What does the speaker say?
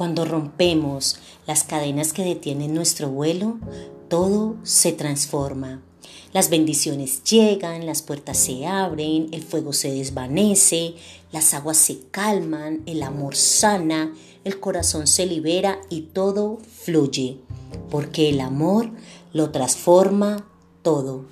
Cuando rompemos las cadenas que detienen nuestro vuelo, todo se transforma. Las bendiciones llegan, las puertas se abren, el fuego se desvanece, las aguas se calman, el amor sana, el corazón se libera y todo fluye, porque el amor lo transforma todo.